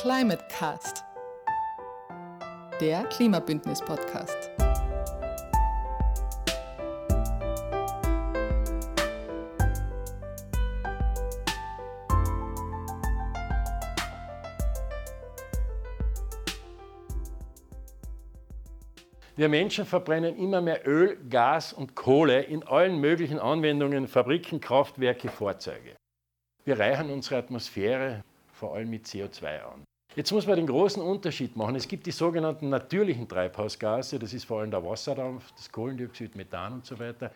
Climate Cast, der Klimabündnis-Podcast. Wir Menschen verbrennen immer mehr Öl, Gas und Kohle in allen möglichen Anwendungen, Fabriken, Kraftwerke, Fahrzeuge. Wir reichern unsere Atmosphäre vor allem mit CO2 an. Jetzt muss man den großen Unterschied machen. Es gibt die sogenannten natürlichen Treibhausgase, das ist vor allem der Wasserdampf, das Kohlendioxid, Methan und so weiter.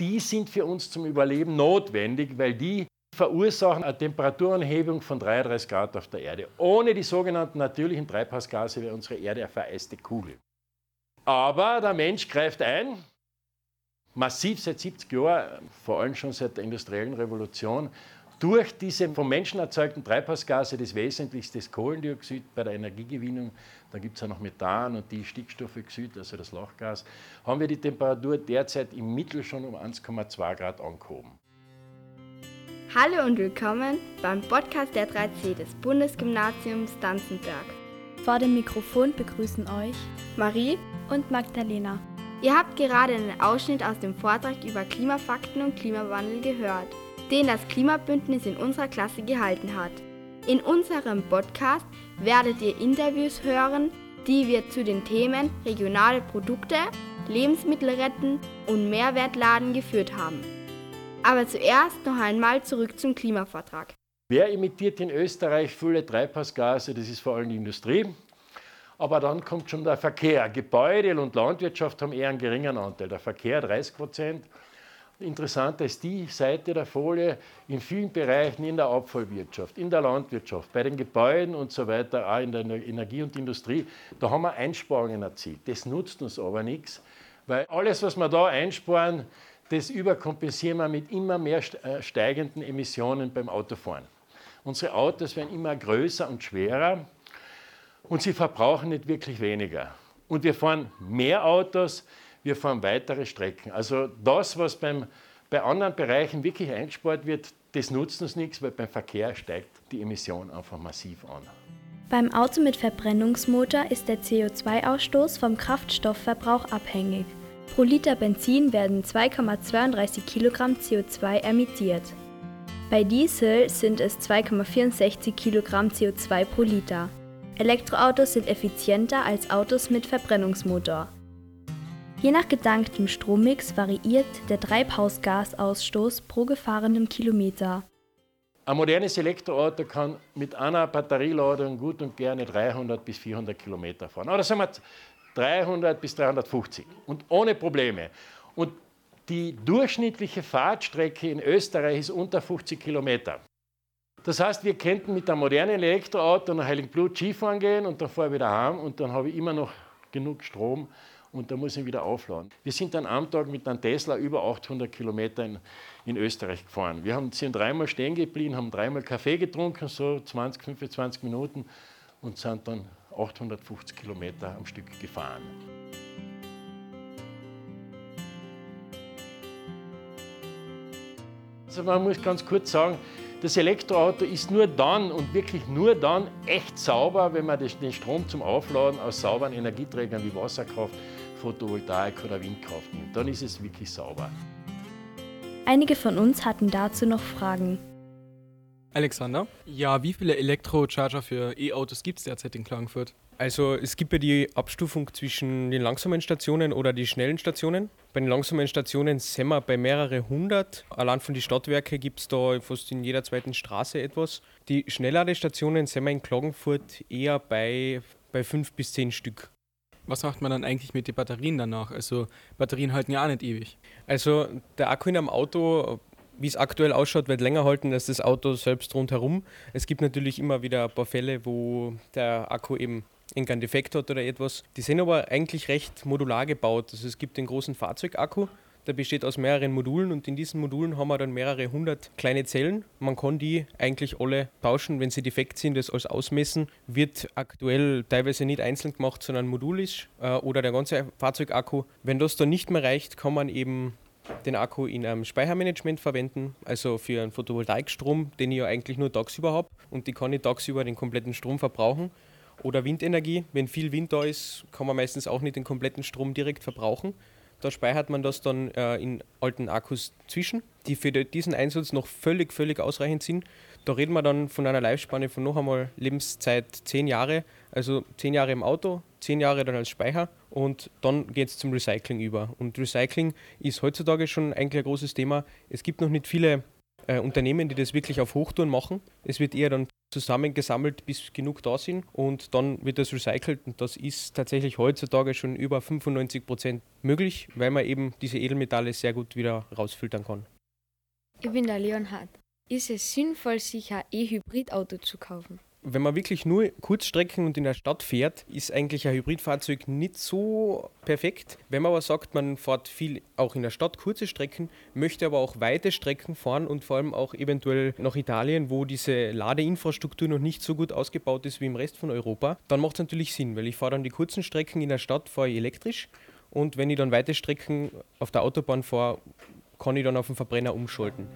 Die sind für uns zum Überleben notwendig, weil die verursachen eine Temperaturanhebung von 33 Grad auf der Erde. Ohne die sogenannten natürlichen Treibhausgase wäre unsere Erde eine vereiste Kugel. Aber der Mensch greift ein, massiv seit 70 Jahren, vor allem schon seit der industriellen Revolution, durch diese vom Menschen erzeugten Treibhausgase, das Wesentlichste ist Kohlendioxid bei der Energiegewinnung, dann gibt es auch noch Methan und die Stickstoffoxid, also das Lachgas, haben wir die Temperatur derzeit im Mittel schon um 1,2 Grad angehoben. Hallo und willkommen beim Podcast der 3C des Bundesgymnasiums Danzenberg. Vor dem Mikrofon begrüßen euch Marie und Magdalena. Ihr habt gerade einen Ausschnitt aus dem Vortrag über Klimafakten und Klimawandel gehört, den das Klimabündnis in unserer Klasse gehalten hat. In unserem Podcast werdet ihr Interviews hören, die wir zu den Themen regionale Produkte, Lebensmittel retten und Mehrwertladen geführt haben. Aber zuerst noch einmal zurück zum Klimavortrag. Wer emittiert in Österreich viele Treibhausgase? Das ist vor allem die Industrie. Aber dann kommt schon der Verkehr. Gebäude und Landwirtschaft haben eher einen geringen Anteil. Der Verkehr 30 Prozent. Interessanter ist die Seite der Folie in vielen Bereichen in der Abfallwirtschaft, in der Landwirtschaft, bei den Gebäuden und so weiter, auch in der Energie und Industrie. Da haben wir Einsparungen erzielt. Das nutzt uns aber nichts, weil alles, was wir da einsparen, das überkompensieren wir mit immer mehr äh, steigenden Emissionen beim Autofahren. Unsere Autos werden immer größer und schwerer und sie verbrauchen nicht wirklich weniger. Und wir fahren mehr Autos, wir fahren weitere Strecken. Also das, was beim, bei anderen Bereichen wirklich eingespart wird, das nutzt uns nichts, weil beim Verkehr steigt die Emission einfach massiv an. Beim Auto mit Verbrennungsmotor ist der CO2-Ausstoß vom Kraftstoffverbrauch abhängig. Pro Liter Benzin werden 2,32 Kilogramm CO2 emittiert. Bei Diesel sind es 2,64 Kilogramm CO2 pro Liter. Elektroautos sind effizienter als Autos mit Verbrennungsmotor. Je nach gedanktem Strommix variiert der Treibhausgasausstoß pro gefahrenem Kilometer. Ein modernes Elektroauto kann mit einer Batterieladung gut und gerne 300 bis 400 Kilometer fahren. Oder sagen wir 300 bis 350 und ohne Probleme. Und die durchschnittliche Fahrtstrecke in Österreich ist unter 50 Kilometer. Das heißt, wir könnten mit einem modernen Elektroauto nach Heiligenblut Skifahren gehen und dann fahre ich wieder heim und dann habe ich immer noch genug Strom und dann muss ich wieder aufladen. Wir sind dann am Tag mit einem Tesla über 800 Kilometer in, in Österreich gefahren. Wir haben, sind dreimal stehen geblieben, haben dreimal Kaffee getrunken, so 20, 25 Minuten und sind dann 850 Kilometer am Stück gefahren. Also man muss ganz kurz sagen, das Elektroauto ist nur dann und wirklich nur dann echt sauber, wenn man den Strom zum Aufladen aus sauberen Energieträgern wie Wasserkraft, Photovoltaik oder Windkraft nimmt. Dann ist es wirklich sauber. Einige von uns hatten dazu noch Fragen. Alexander, ja, wie viele Elektrocharger für E-Autos gibt es derzeit in Klagenfurt? Also es gibt ja die Abstufung zwischen den langsamen Stationen oder die schnellen Stationen. Bei den langsamen Stationen sind wir bei mehrere hundert. Allein von den Stadtwerken gibt es da fast in jeder zweiten Straße etwas. Die Schnellladestationen sind wir in Klagenfurt eher bei, bei fünf bis zehn Stück. Was macht man dann eigentlich mit den Batterien danach? Also Batterien halten ja auch nicht ewig. Also der Akku in einem Auto wie es aktuell ausschaut, wird länger halten als das Auto selbst rundherum. Es gibt natürlich immer wieder ein paar Fälle, wo der Akku eben irgendeinen Defekt hat oder etwas. Die sind aber eigentlich recht modular gebaut. Also es gibt den großen Fahrzeugakku, der besteht aus mehreren Modulen und in diesen Modulen haben wir dann mehrere hundert kleine Zellen. Man kann die eigentlich alle tauschen, wenn sie defekt sind, das alles ausmessen. Wird aktuell teilweise nicht einzeln gemacht, sondern modulisch äh, oder der ganze Fahrzeugakku. Wenn das dann nicht mehr reicht, kann man eben den Akku in einem Speichermanagement verwenden, also für einen Photovoltaikstrom, den ich ja eigentlich nur tagsüber habe. und die kann ich tagsüber den kompletten Strom verbrauchen. Oder Windenergie, wenn viel Wind da ist, kann man meistens auch nicht den kompletten Strom direkt verbrauchen. Da speichert man das dann äh, in alten Akkus zwischen, die für diesen Einsatz noch völlig, völlig ausreichend sind. Da reden wir dann von einer Lebensspanne von noch einmal Lebenszeit 10 Jahre, also 10 Jahre im Auto, 10 Jahre dann als Speicher und dann geht es zum Recycling über. Und Recycling ist heutzutage schon eigentlich ein großes Thema. Es gibt noch nicht viele äh, Unternehmen, die das wirklich auf Hochtouren machen. Es wird eher dann zusammengesammelt, bis genug da sind und dann wird das recycelt und das ist tatsächlich heutzutage schon über 95 Prozent möglich, weil man eben diese Edelmetalle sehr gut wieder rausfiltern kann. Ich bin der Leonhard. Ist es sinnvoll, sich ein E-Hybrid-Auto zu kaufen? Wenn man wirklich nur Kurzstrecken und in der Stadt fährt, ist eigentlich ein Hybridfahrzeug nicht so perfekt. Wenn man aber sagt, man fährt viel auch in der Stadt kurze Strecken, möchte aber auch weite Strecken fahren und vor allem auch eventuell nach Italien, wo diese Ladeinfrastruktur noch nicht so gut ausgebaut ist wie im Rest von Europa, dann macht es natürlich Sinn, weil ich fahre dann die kurzen Strecken in der Stadt, fahre elektrisch und wenn ich dann weite Strecken auf der Autobahn fahre, kann ich dann auf den Verbrenner umschalten.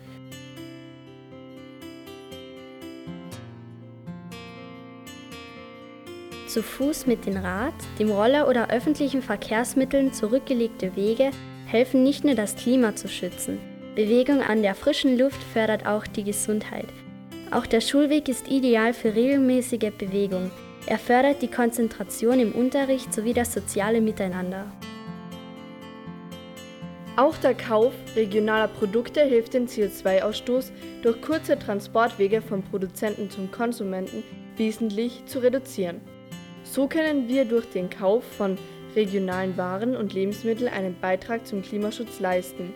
Zu Fuß mit dem Rad, dem Roller oder öffentlichen Verkehrsmitteln zurückgelegte Wege helfen nicht nur das Klima zu schützen. Bewegung an der frischen Luft fördert auch die Gesundheit. Auch der Schulweg ist ideal für regelmäßige Bewegung. Er fördert die Konzentration im Unterricht sowie das soziale Miteinander. Auch der Kauf regionaler Produkte hilft den CO2-Ausstoß durch kurze Transportwege vom Produzenten zum Konsumenten wesentlich zu reduzieren. So können wir durch den Kauf von regionalen Waren und Lebensmitteln einen Beitrag zum Klimaschutz leisten.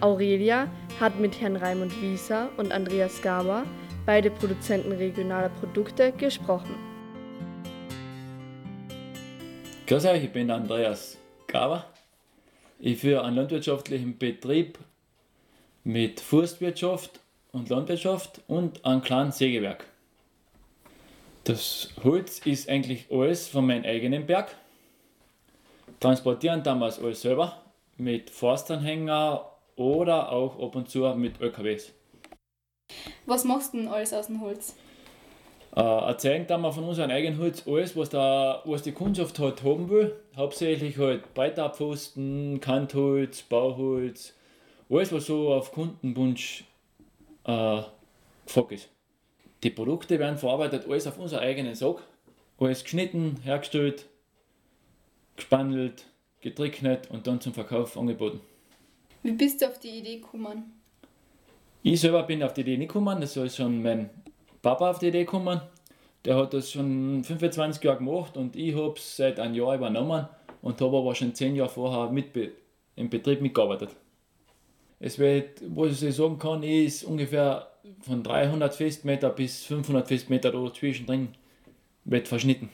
Aurelia hat mit Herrn Raimund Wieser und Andreas Gaber, beide Produzenten regionaler Produkte, gesprochen. Grüß euch, ich bin Andreas Gaber. Ich führe einen landwirtschaftlichen Betrieb mit Forstwirtschaft und Landwirtschaft und ein kleines Sägewerk. Das Holz ist eigentlich alles von meinem eigenen Berg. Transportieren damals alles selber mit Forstanhänger oder auch ab und zu mit LKWs. Was machst du denn alles aus dem Holz? Äh, erzeugen dann wir von unserem eigenen Holz alles, was, da, was die Kundschaft halt haben will. Hauptsächlich halt Breitabpfosten, Kantholz, Bauholz, alles, was so auf Kundenwunsch äh, gefragt ist. Die Produkte werden verarbeitet, alles auf unseren eigenen Sack. Alles geschnitten, hergestellt, gespandelt, getrocknet und dann zum Verkauf angeboten. Wie bist du auf die Idee gekommen? Ich selber bin auf die Idee nicht gekommen, das ist schon mein Papa auf die Idee gekommen. Der hat das schon 25 Jahre gemacht und ich habe es seit einem Jahr übernommen und habe aber schon 10 Jahre vorher mit im Betrieb mitgearbeitet. Es wird, was ich sagen kann, ist ungefähr von 300 Festmeter bis 500 Festmeter da zwischendrin wird verschnitten.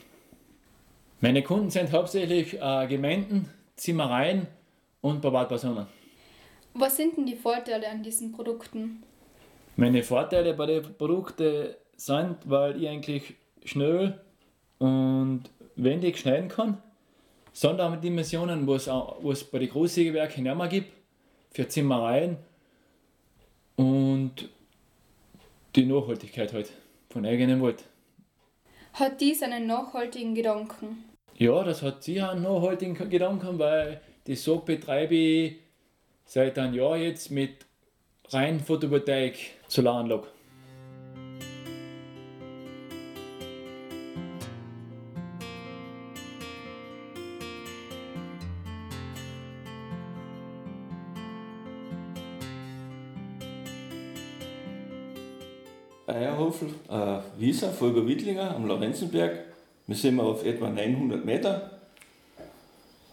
Meine Kunden sind hauptsächlich äh, Gemeinden, Zimmereien und Privatpersonen. Was sind denn die Vorteile an diesen Produkten? Meine Vorteile bei den Produkten sind, weil ich eigentlich schnell und wendig schneiden kann. Sonderdimensionen, was es bei den Großsägewerken nicht mehr gibt, für Zimmereien und die Nachhaltigkeit halt von eigenem Wald. Hat dies einen nachhaltigen Gedanken? Ja, das hat sicher einen nachhaltigen Gedanken, weil die Sog betreibe ich seit einem Jahr jetzt mit rein Photovoltaik Solaranlage. Äh, Wieser, Volker Wittlinger am Lorenzenberg. Wir sind auf etwa 900 Meter.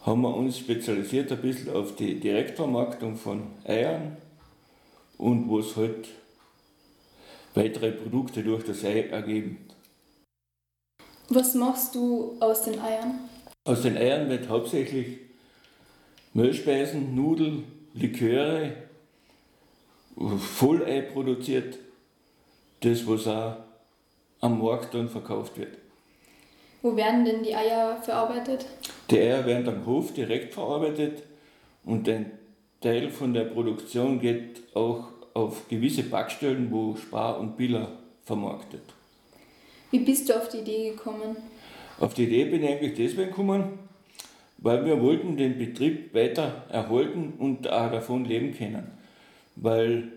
Haben wir uns spezialisiert ein bisschen auf die Direktvermarktung von Eiern und was halt weitere Produkte durch das Ei ergeben. Was machst du aus den Eiern? Aus den Eiern wird hauptsächlich Mehlspeisen, Nudeln, Liköre, Vollei produziert das, was auch am Markt dann verkauft wird. Wo werden denn die Eier verarbeitet? Die Eier werden am Hof direkt verarbeitet und ein Teil von der Produktion geht auch auf gewisse Backstellen, wo Spar und Biller vermarktet. Wie bist du auf die Idee gekommen? Auf die Idee bin ich eigentlich deswegen gekommen, weil wir wollten den Betrieb weiter erhalten und auch davon leben können. Weil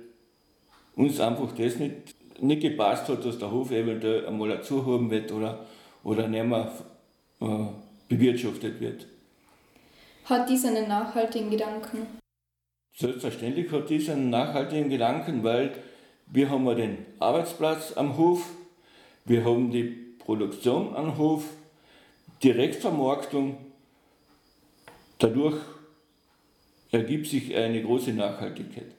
uns einfach das nicht, nicht gepasst hat, dass der Hof eventuell einmal dazu haben wird oder, oder nicht mehr äh, bewirtschaftet wird. Hat dies einen nachhaltigen Gedanken? Selbstverständlich hat dies einen nachhaltigen Gedanken, weil wir haben den Arbeitsplatz am Hof, wir haben die Produktion am Hof, Direktvermarktung. Dadurch ergibt sich eine große Nachhaltigkeit.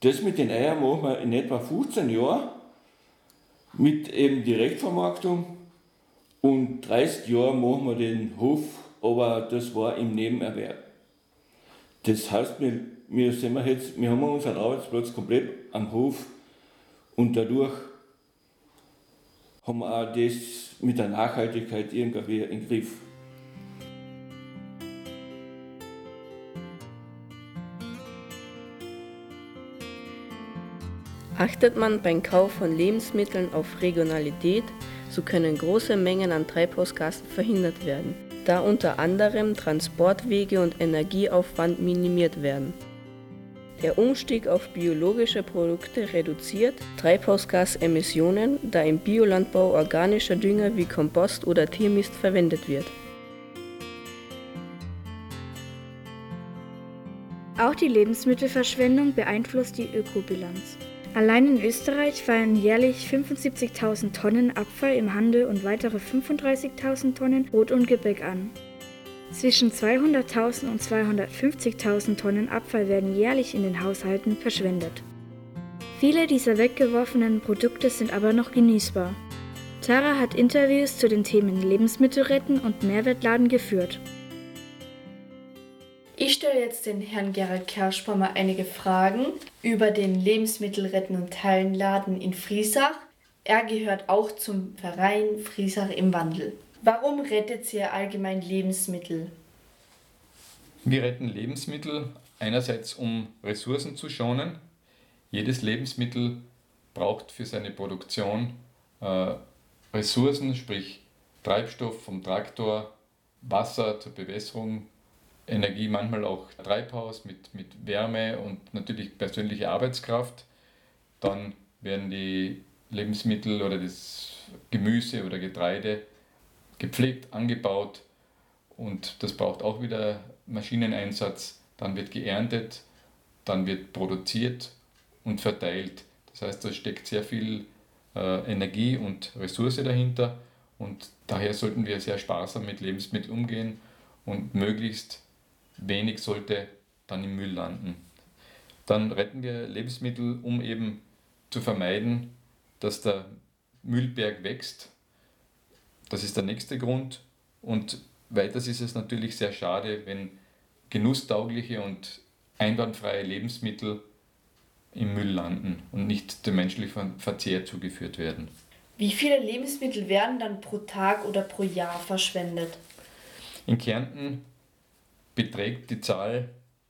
Das mit den Eiern machen wir in etwa 15 Jahren mit eben Direktvermarktung und 30 Jahre machen wir den Hof, aber das war im Nebenerwerb. Das heißt, wir, wir, sind wir, jetzt, wir haben unseren Arbeitsplatz komplett am Hof und dadurch haben wir auch das mit der Nachhaltigkeit irgendwie im Griff. Achtet man beim Kauf von Lebensmitteln auf Regionalität, so können große Mengen an Treibhausgasen verhindert werden, da unter anderem Transportwege und Energieaufwand minimiert werden. Der Umstieg auf biologische Produkte reduziert Treibhausgasemissionen, da im Biolandbau organischer Dünger wie Kompost oder Tiermist verwendet wird. Auch die Lebensmittelverschwendung beeinflusst die Ökobilanz. Allein in Österreich fallen jährlich 75.000 Tonnen Abfall im Handel und weitere 35.000 Tonnen Brot und Gebäck an. Zwischen 200.000 und 250.000 Tonnen Abfall werden jährlich in den Haushalten verschwendet. Viele dieser weggeworfenen Produkte sind aber noch genießbar. Tara hat Interviews zu den Themen Lebensmittel retten und Mehrwertladen geführt. Ich stelle jetzt den Herrn Gerald Kerschbaumer einige Fragen über den Lebensmittelretten und Teilenladen in Friesach. Er gehört auch zum Verein Friesach im Wandel. Warum rettet ihr allgemein Lebensmittel? Wir retten Lebensmittel einerseits, um Ressourcen zu schonen. Jedes Lebensmittel braucht für seine Produktion äh, Ressourcen, sprich Treibstoff vom Traktor, Wasser zur Bewässerung, Energie, manchmal auch Treibhaus mit, mit Wärme und natürlich persönliche Arbeitskraft. Dann werden die Lebensmittel oder das Gemüse oder Getreide gepflegt, angebaut und das braucht auch wieder Maschineneinsatz. Dann wird geerntet, dann wird produziert und verteilt. Das heißt, da steckt sehr viel äh, Energie und Ressource dahinter und daher sollten wir sehr sparsam mit Lebensmitteln umgehen und möglichst wenig sollte dann im Müll landen. Dann retten wir Lebensmittel, um eben zu vermeiden, dass der Müllberg wächst. Das ist der nächste Grund. Und weiters ist es natürlich sehr schade, wenn genusstaugliche und einwandfreie Lebensmittel im Müll landen und nicht dem menschlichen Verzehr zugeführt werden. Wie viele Lebensmittel werden dann pro Tag oder pro Jahr verschwendet? In Kärnten beträgt die Zahl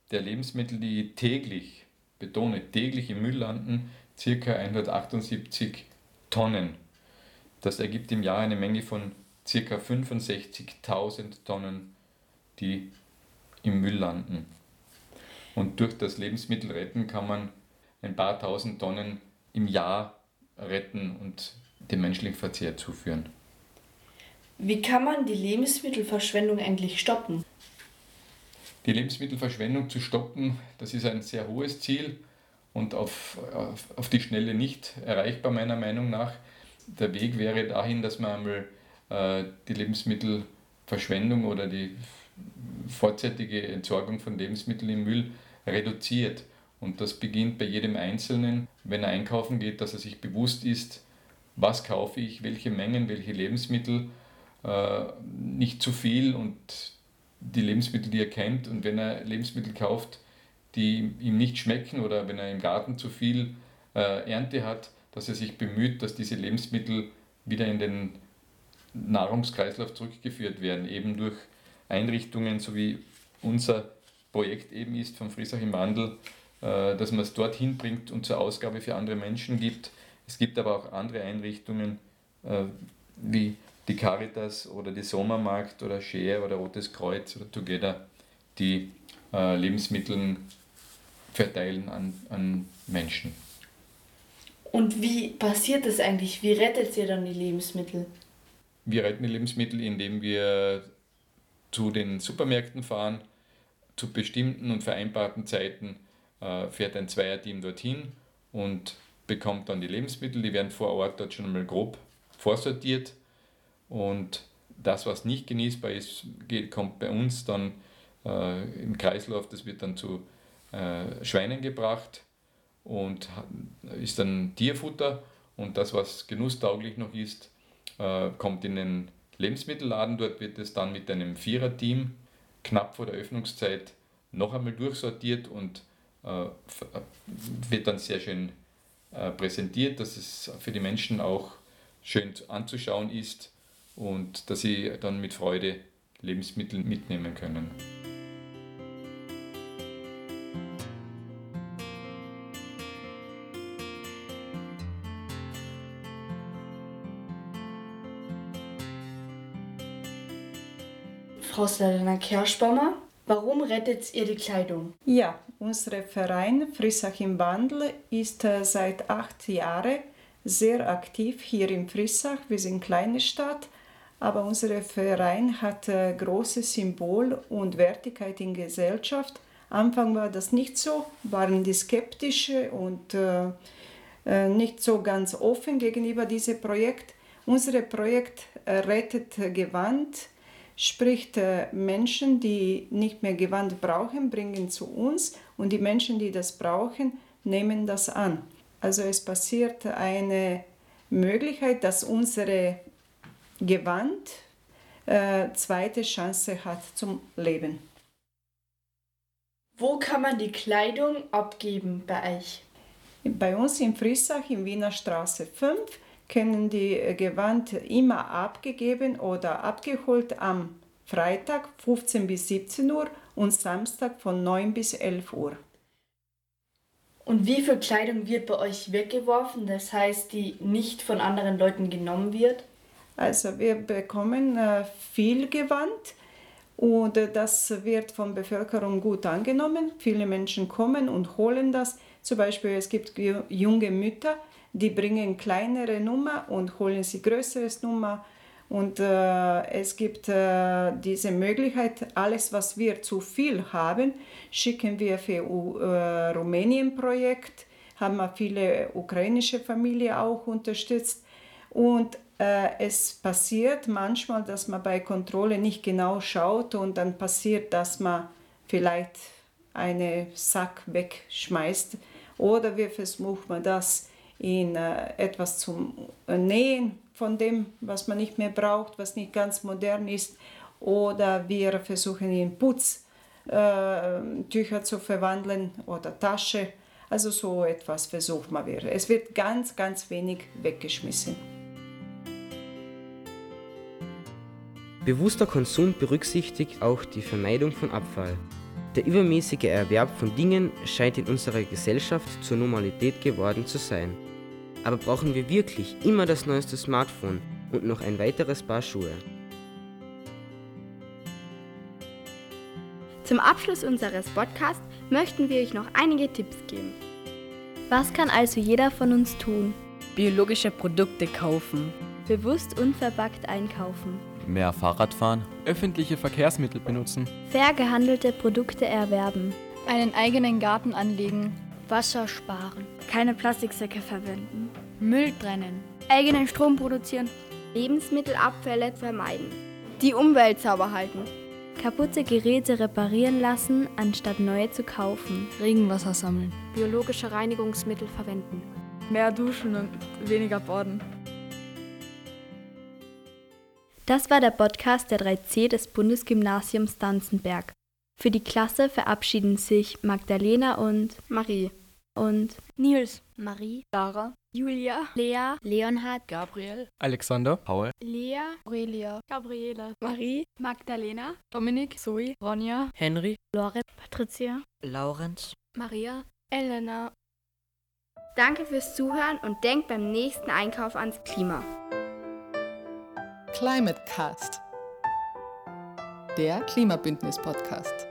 der Lebensmittel, die täglich, betone täglich im Müll landen, ca. 178 Tonnen. Das ergibt im Jahr eine Menge von ca. 65.000 Tonnen, die im Müll landen. Und durch das Lebensmittelretten kann man ein paar tausend Tonnen im Jahr retten und dem menschlichen Verzehr zuführen. Wie kann man die Lebensmittelverschwendung eigentlich stoppen? Die Lebensmittelverschwendung zu stoppen, das ist ein sehr hohes Ziel und auf, auf, auf die Schnelle nicht erreichbar meiner Meinung nach. Der Weg wäre dahin, dass man einmal äh, die Lebensmittelverschwendung oder die vorzeitige Entsorgung von Lebensmitteln im Müll reduziert. Und das beginnt bei jedem Einzelnen, wenn er einkaufen geht, dass er sich bewusst ist, was kaufe ich, welche Mengen, welche Lebensmittel, äh, nicht zu viel und die Lebensmittel, die er kennt. Und wenn er Lebensmittel kauft, die ihm nicht schmecken oder wenn er im Garten zu viel äh, Ernte hat, dass er sich bemüht, dass diese Lebensmittel wieder in den Nahrungskreislauf zurückgeführt werden, eben durch Einrichtungen, so wie unser Projekt eben ist von Friesach im Wandel, äh, dass man es dorthin bringt und zur Ausgabe für andere Menschen gibt. Es gibt aber auch andere Einrichtungen, äh, wie die Caritas oder die Sommermarkt oder Share oder Rotes Kreuz oder Together, die äh, Lebensmittel verteilen an, an Menschen. Und wie passiert das eigentlich? Wie rettet ihr dann die Lebensmittel? Wir retten die Lebensmittel, indem wir zu den Supermärkten fahren. Zu bestimmten und vereinbarten Zeiten äh, fährt ein Zweierteam dorthin und bekommt dann die Lebensmittel. Die werden vor Ort dort schon einmal grob vorsortiert. Und das, was nicht genießbar ist, geht, kommt bei uns dann äh, im Kreislauf. Das wird dann zu äh, Schweinen gebracht und ist dann Tierfutter. Und das, was genusstauglich noch ist, äh, kommt in den Lebensmittelladen. Dort wird es dann mit einem Viererteam knapp vor der Öffnungszeit noch einmal durchsortiert und äh, wird dann sehr schön äh, präsentiert, dass es für die Menschen auch schön anzuschauen ist und dass sie dann mit Freude Lebensmittel mitnehmen können. Frau Sladena Kerschbaumer, warum rettet ihr die Kleidung? Ja, unser Verein Frissach im Wandel ist äh, seit acht Jahren sehr aktiv hier in Frissach. Wir sind eine kleine Stadt, aber unser Verein hat äh, großes Symbol und Wertigkeit in Gesellschaft. Anfang war das nicht so, waren die skeptische und äh, äh nicht so ganz offen gegenüber diesem Projekt. Unser Projekt äh, rettet Gewand, spricht Menschen, die nicht mehr Gewand brauchen, bringen zu uns und die Menschen, die das brauchen, nehmen das an. Also es passiert eine Möglichkeit, dass unsere Gewand äh, zweite Chance hat zum Leben. Wo kann man die Kleidung abgeben bei euch? Bei uns in Frissach in Wiener Straße 5 können die Gewand immer abgegeben oder abgeholt am Freitag 15 bis 17 Uhr und Samstag von 9 bis 11 Uhr. Und wie viel Kleidung wird bei euch weggeworfen, das heißt, die nicht von anderen Leuten genommen wird? Also wir bekommen äh, viel Gewand und äh, das wird von der Bevölkerung gut angenommen. Viele Menschen kommen und holen das. Zum Beispiel es gibt junge Mütter, die bringen kleinere Nummer und holen sie größeres Nummer. Und äh, es gibt äh, diese Möglichkeit, alles, was wir zu viel haben, schicken wir für äh, Rumänien-Projekt, haben wir viele ukrainische Familien auch unterstützt. Und es passiert manchmal, dass man bei Kontrolle nicht genau schaut und dann passiert, dass man vielleicht einen Sack wegschmeißt oder wir versuchen das in äh, etwas zum Nähen von dem, was man nicht mehr braucht, was nicht ganz modern ist. Oder wir versuchen in Putztücher äh, zu verwandeln oder Tasche. Also so etwas versucht man. Wir. Es wird ganz, ganz wenig weggeschmissen. Bewusster Konsum berücksichtigt auch die Vermeidung von Abfall. Der übermäßige Erwerb von Dingen scheint in unserer Gesellschaft zur Normalität geworden zu sein. Aber brauchen wir wirklich immer das neueste Smartphone und noch ein weiteres Paar Schuhe? Zum Abschluss unseres Podcasts möchten wir euch noch einige Tipps geben. Was kann also jeder von uns tun? Biologische Produkte kaufen. Bewusst unverpackt einkaufen. Mehr Fahrrad fahren. Öffentliche Verkehrsmittel benutzen. Fair gehandelte Produkte erwerben. Einen eigenen Garten anlegen. Wasser sparen. Keine Plastiksäcke verwenden. Müll trennen. Eigenen Strom produzieren. Lebensmittelabfälle vermeiden. Die Umwelt sauber halten. Kaputte Geräte reparieren lassen, anstatt neue zu kaufen. Regenwasser sammeln. Biologische Reinigungsmittel verwenden. Mehr duschen und weniger baden. Das war der Podcast der 3C des Bundesgymnasiums Danzenberg. Für die Klasse verabschieden sich Magdalena und Marie. Und Nils, Marie, Sarah, Julia, Lea, Leonhard, Gabriel, Alexander, Paul, Lea, Aurelia, Gabriele, Marie, Magdalena, Dominik, Zoe, Ronja, Henry, Lore, Patricia, Laurenz, Maria, Elena. Danke fürs Zuhören und denkt beim nächsten Einkauf ans Klima. Climate Cast, der Klimabündnis-Podcast.